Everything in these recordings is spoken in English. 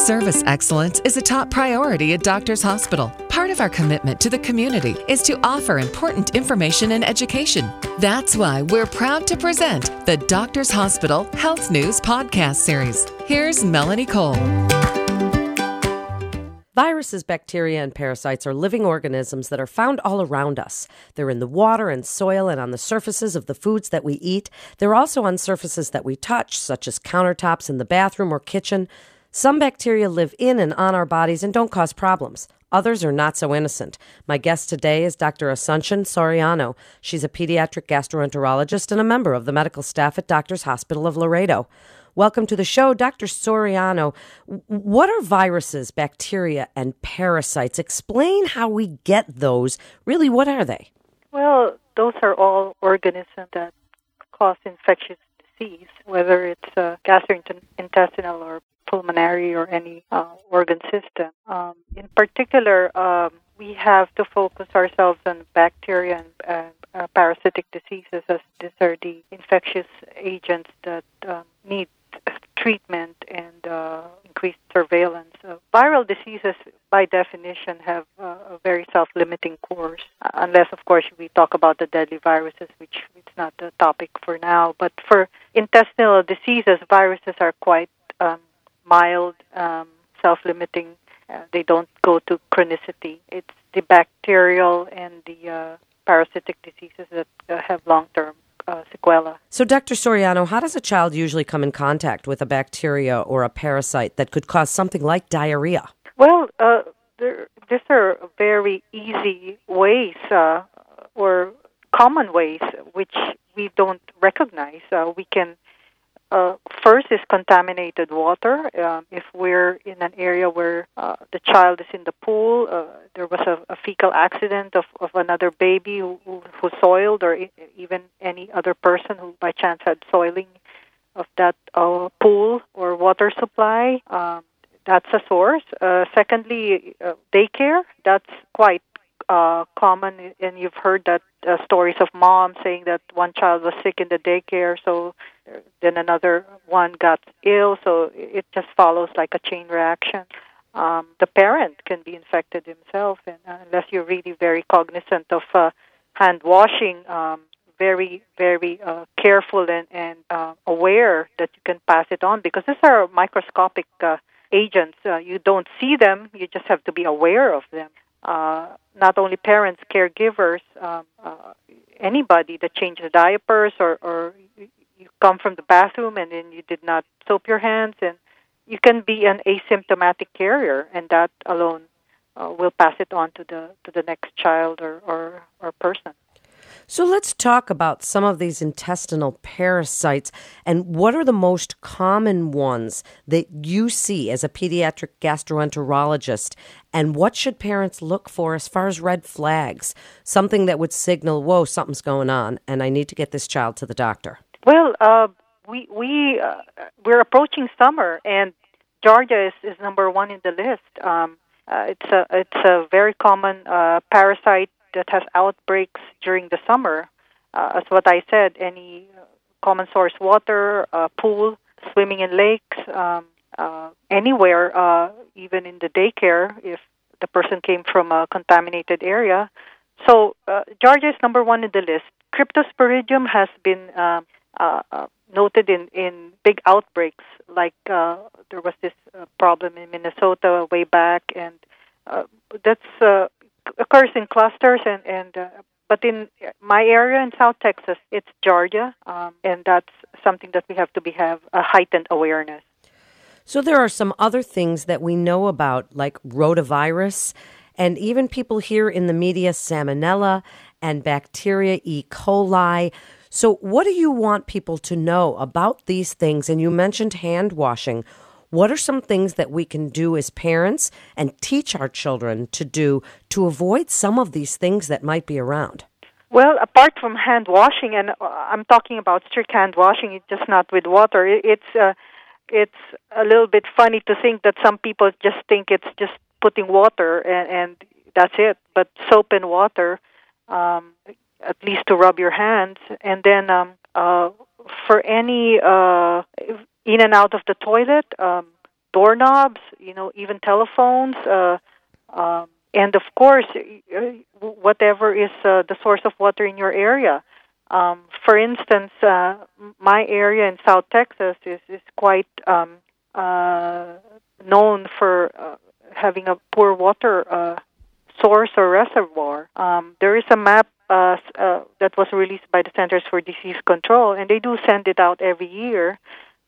Service excellence is a top priority at Doctors Hospital. Part of our commitment to the community is to offer important information and education. That's why we're proud to present the Doctors Hospital Health News Podcast Series. Here's Melanie Cole. Viruses, bacteria, and parasites are living organisms that are found all around us. They're in the water and soil and on the surfaces of the foods that we eat. They're also on surfaces that we touch, such as countertops in the bathroom or kitchen. Some bacteria live in and on our bodies and don't cause problems. Others are not so innocent. My guest today is Dr. Asuncion Soriano. She's a pediatric gastroenterologist and a member of the medical staff at Doctors Hospital of Laredo. Welcome to the show, Dr. Soriano. What are viruses, bacteria, and parasites? Explain how we get those. Really, what are they? Well, those are all organisms that cause infectious disease, whether it's uh, gastrointestinal or pulmonary or any uh, organ system. Um, in particular, um, we have to focus ourselves on bacteria and uh, parasitic diseases, as these are the infectious agents that um, need treatment and uh, increased surveillance. Uh, viral diseases, by definition, have uh, a very self-limiting course, uh, unless, of course, we talk about the deadly viruses, which not the topic for now. But for intestinal diseases, viruses are quite um, mild, um, self-limiting. Uh, they don't go to chronicity. It's the bacterial and the uh, parasitic diseases that uh, have long-term uh, sequela. So, Dr. Soriano, how does a child usually come in contact with a bacteria or a parasite that could cause something like diarrhea? Well, uh, there, these are very easy ways uh, common ways which we don't recognize. Uh, we can uh, first is contaminated water. Um, if we're in an area where uh, the child is in the pool, uh, there was a, a fecal accident of, of another baby who, who, soiled, or even any other person who by chance had soiling of that uh, pool or water supply. Um, that's a source. Uh, secondly, uh, daycare. That's quite uh, common, and you've heard that uh, stories of moms saying that one child was sick in the daycare, so then another one got ill. So it just follows like a chain reaction. Um, the parent can be infected himself, and uh, unless you're really very cognizant of uh, hand washing, um, very, very uh, careful and, and uh, aware that you can pass it on because these are microscopic uh, agents. Uh, you don't see them, you just have to be aware of them uh, not only parents, caregivers, um, uh, anybody that changes diapers or, or you come from the bathroom and then you did not soap your hands, and you can be an asymptomatic carrier, and that alone uh, will pass it on to the to the next child or, or, or person. So let's talk about some of these intestinal parasites and what are the most common ones that you see as a pediatric gastroenterologist and what should parents look for as far as red flags, something that would signal, whoa, something's going on and I need to get this child to the doctor. Well, uh, we we uh, we're approaching summer and Giardia is, is number one in the list. Um, uh, it's a it's a very common uh, parasite that has outbreaks during the summer. Uh, as what I said, any common source water, uh, pool, swimming in lakes, um, uh, anywhere, uh, even in the daycare, if the person came from a contaminated area. So, uh, Giardia is number one in the list. Cryptosporidium has been uh, uh, uh, noted in, in big outbreaks, like uh, there was this uh, problem in Minnesota way back, and uh, that's uh, occurs in clusters and and uh, but in my area in South Texas, it's Giardia, um, and that's something that we have to be have a heightened awareness. So there are some other things that we know about, like rotavirus, and even people hear in the media salmonella and bacteria E. coli. So, what do you want people to know about these things? And you mentioned hand washing. What are some things that we can do as parents and teach our children to do to avoid some of these things that might be around? Well, apart from hand washing, and uh, I'm talking about strict hand washing, it's just not with water. It's uh, it's a little bit funny to think that some people just think it's just putting water and, and that's it. But soap and water, um, at least to rub your hands, and then um, uh, for any uh, in and out of the toilet, um, doorknobs, you know, even telephones, uh, um, and of course, uh, whatever is uh, the source of water in your area. Um, for instance, uh, my area in South Texas is is quite um, uh, known for uh, having a poor water uh, source or reservoir. Um, there is a map uh, uh, that was released by the Centers for Disease Control, and they do send it out every year,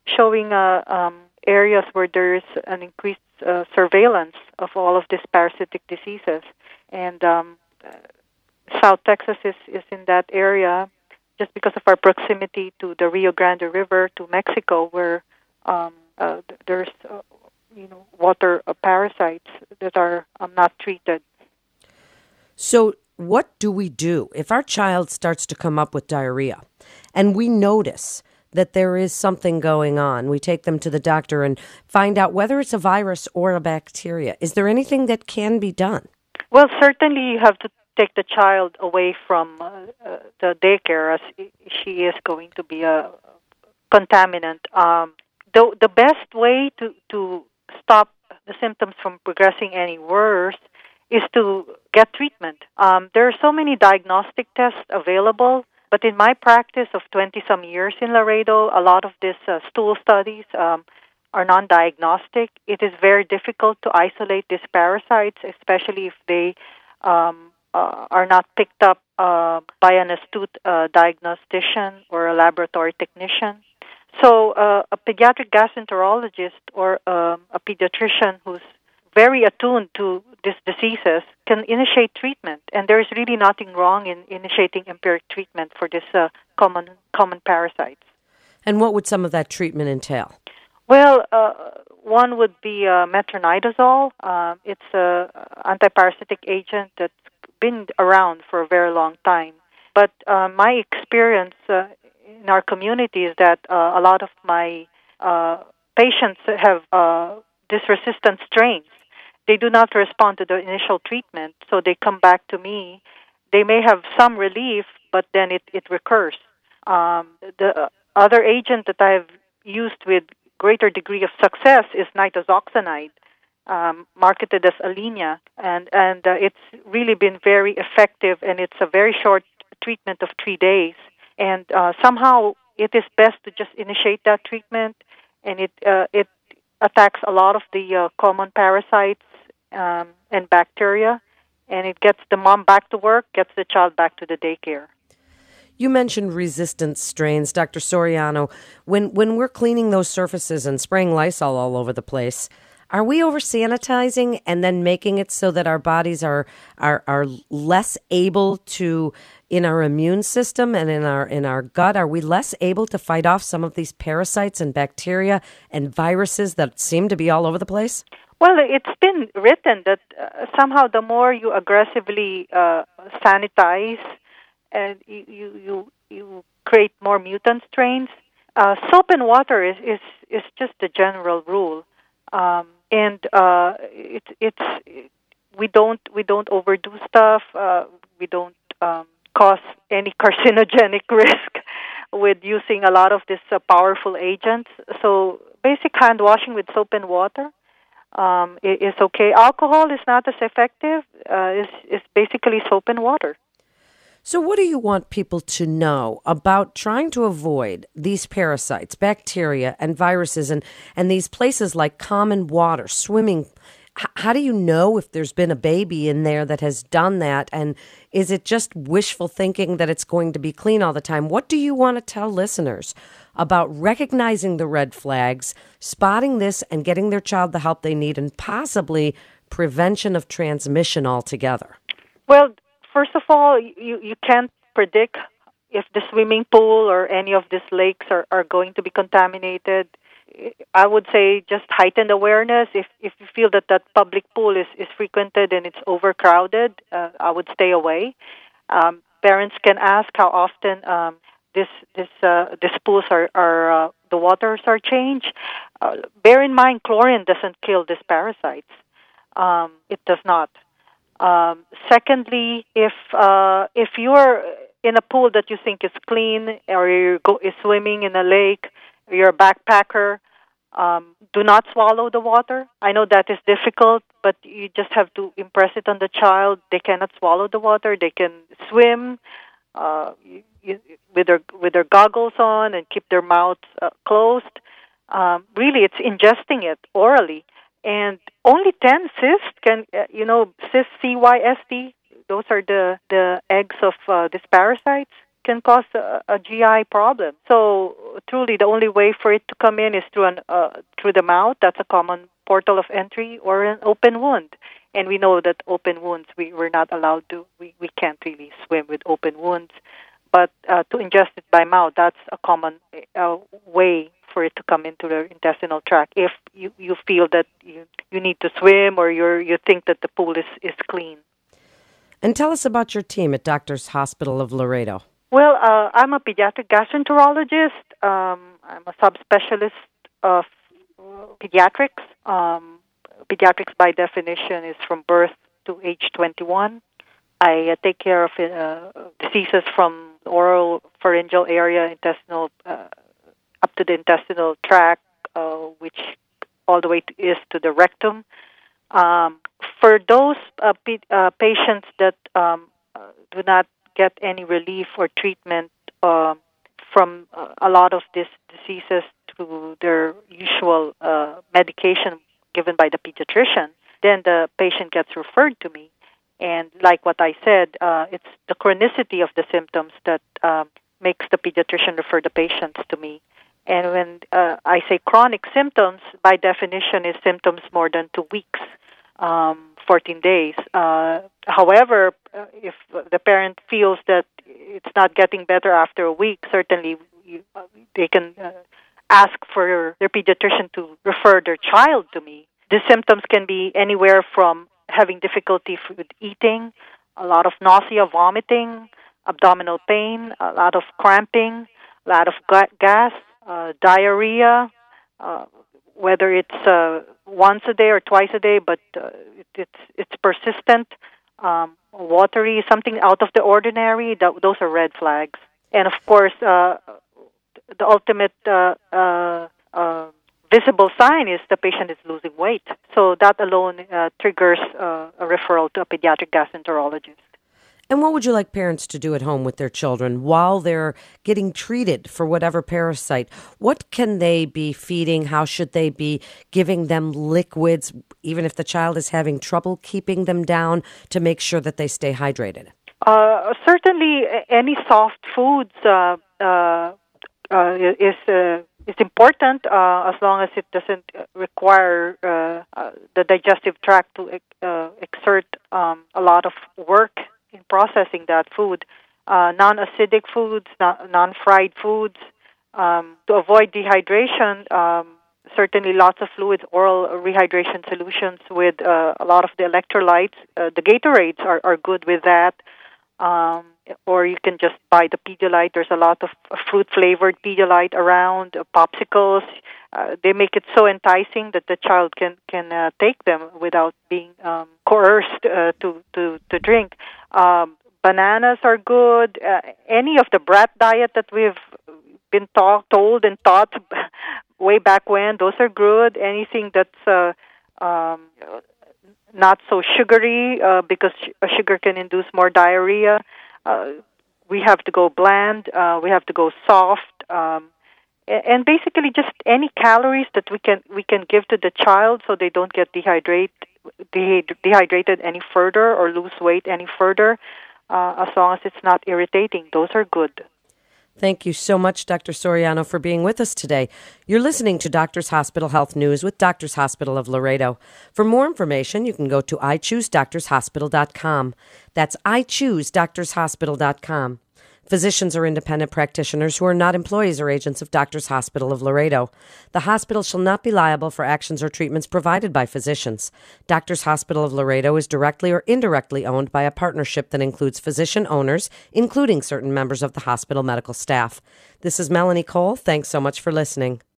showing uh, um, areas where there is an increased uh, surveillance of all of these parasitic diseases. And um, South Texas is, is in that area just because of our proximity to the Rio Grande River, to Mexico, where um, uh, there's uh, you know water uh, parasites that are um, not treated. So, what do we do if our child starts to come up with diarrhea, and we notice? That there is something going on. We take them to the doctor and find out whether it's a virus or a bacteria. Is there anything that can be done? Well, certainly you have to take the child away from uh, uh, the daycare as she is going to be a contaminant. Um, the the best way to to stop the symptoms from progressing any worse is to get treatment. Um, there are so many diagnostic tests available, but in my practice of 20 some years in Laredo, a lot of these uh, stool studies um, are non diagnostic. It is very difficult to isolate these parasites, especially if they um, uh, are not picked up uh, by an astute uh, diagnostician or a laboratory technician. So, uh, a pediatric gastroenterologist or um, a pediatrician who's very attuned to these diseases can initiate treatment, and there is really nothing wrong in initiating empiric treatment for these uh, common common parasites. And what would some of that treatment entail? Well, uh, one would be uh, metronidazole. Uh, it's an antiparasitic agent that's been around for a very long time. But uh, my experience uh, in our community is that uh, a lot of my uh, patients have uh, this resistant strains. They do not respond to the initial treatment, so they come back to me. They may have some relief, but then it, it recurs. Um, the other agent that I've used with greater degree of success is nitazoxanide um, marketed as Alinia, and and uh, it's really been very effective, and it's a very short treatment of three days, and uh, somehow it is best to just initiate that treatment, and it uh, it attacks a lot of the uh, common parasites um, and bacteria, and it gets the mom back to work, gets the child back to the daycare. You mentioned resistant strains, Dr. Soriano. When when we're cleaning those surfaces and spraying Lysol all over the place, are we over sanitizing and then making it so that our bodies are are are less able to in our immune system and in our in our gut are we less able to fight off some of these parasites and bacteria and viruses that seem to be all over the place? Well, it's been written that uh, somehow the more you aggressively uh, sanitize and you, you you create more mutant strains, uh, soap and water is is is just the general rule. Um, and uh, it, it's we don't we don't overdo stuff. Uh, we don't um, cause any carcinogenic risk with using a lot of these uh, powerful agents. So basic hand washing with soap and water um, is okay. Alcohol is not as effective. Uh, is is basically soap and water. So, what do you want people to know about trying to avoid these parasites, bacteria, and viruses, and, and these places like common water, swimming? How do you know if there's been a baby in there that has done that? And is it just wishful thinking that it's going to be clean all the time? What do you want to tell listeners about recognizing the red flags, spotting this, and getting their child the help they need, and possibly prevention of transmission altogether? Well, first of all, you you can't predict if the swimming pool or any of these lakes are, are going to be contaminated. I would say just heightened awareness. If if you feel that that public pool is, is frequented and it's overcrowded, uh, I would stay away. Um, parents can ask how often um, this this uh, these pools are are uh, the waters are changed. Uh, bear in mind, chlorine doesn't kill these parasites. Um, it does not. Um, secondly, if uh, if you're in a pool that you think is clean, or you're go- swimming in a lake, you're a backpacker, Um, do not swallow the water. I know that is difficult, but you just have to impress it on the child. They cannot swallow the water. They can swim uh, you, with their with their goggles on and keep their mouths uh, closed. Um, really, it's ingesting it orally, and only ten cysts can uh, you know cyst C Y S T. Those are the the eggs of uh, these parasites can cause a, a, GI problem. So truly, the only way for it to come in is through an uh, through the mouth. That's a common portal of entry, or an open wound. And we know that open wounds we we're not allowed to. We we can't really swim with open wounds, but uh, to ingest it by mouth, that's a common uh, way for it to come into the intestinal tract. If you you feel that you you need to swim, or you you think that the pool is is clean. And tell us about your team at Doctors Hospital of Laredo. Well, uh, I'm a pediatric gastroenterologist. Um, I'm a subspecialist of pediatrics. Um, pediatrics, by definition, is from birth to age 21. I uh, take care of uh, diseases from oral pharyngeal area, intestinal, uh, up to the intestinal tract, uh, which all the way to, is to the rectum. Um, for those uh, patients that um, do not get any relief or treatment uh, from a lot of these diseases to their usual uh, medication given by the pediatrician, then the patient gets referred to me. And like what I said, uh, it's the chronicity of the symptoms that um, makes the pediatrician refer the patients to me. And when uh, I say chronic symptoms, by definition, is symptoms more than two weeks. Um, 14 days. Uh, however, uh, if the parent feels that it's not getting better after a week, certainly you, uh, they can uh, ask for their pediatrician to refer their child to me. The symptoms can be anywhere from having difficulty with eating, a lot of nausea, vomiting, abdominal pain, a lot of cramping, a lot of gas, uh, diarrhea, uh, whether it's uh, once a day or twice a day, but uh, it, it's it's persistent, um, watery, something out of the ordinary. Th- those are red flags. And of course, uh, the ultimate uh, uh, uh, visible sign is the patient is losing weight. So that alone uh, triggers uh, a referral to a pediatric gastroenterologist. And what would you like parents to do at home with their children while they're getting treated for whatever parasite? What can they be feeding? How should they be giving them liquids, even if the child is having trouble keeping them down, to make sure that they stay hydrated? Uh, certainly, any soft foods uh, uh, uh is uh, is important uh, as long as it doesn't require the digestive tract to exert um, a lot of work in processing that food. Uh, non-acidic foods, non-fried foods, um, to avoid dehydration. Um, certainly, lots of fluids, oral rehydration solutions with uh, a lot of the electrolytes. Uh, the Gatorades are, are good with that. Um, or you can just buy the Pedialyte. There's a lot of fruit flavored Pedialyte around, uh, popsicles. Uh, they make it so enticing that the child can can uh, take them without being um, coerced uh, to to to drink. Um, bananas are good. Uh, any of the brat diet that we've been taught, told, and taught way back when, those are good. Anything that's uh, um, not so sugary uh, because sugar can induce more diarrhea. Uh, we have to go bland. Uh, we have to go soft. Um, and basically just any calories that we can we can give to the child so they don't get dehydrated dehydrated any further or lose weight any further uh, as long as it's not irritating those are good Thank you so much, Dr. Soriano, for being with us today. You're listening to Doctors Hospital Health News with Doctors Hospital of Laredo. For more information, you can go to iChooseDoctorsHospital.com. That's iChooseDoctorsHospital.com. Physicians are independent practitioners who are not employees or agents of Doctors Hospital of Laredo. The hospital shall not be liable for actions or treatments provided by physicians. Doctors Hospital of Laredo is directly or indirectly owned by a partnership that includes physician owners, including certain members of the hospital medical staff. This is Melanie Cole. Thanks so much for listening.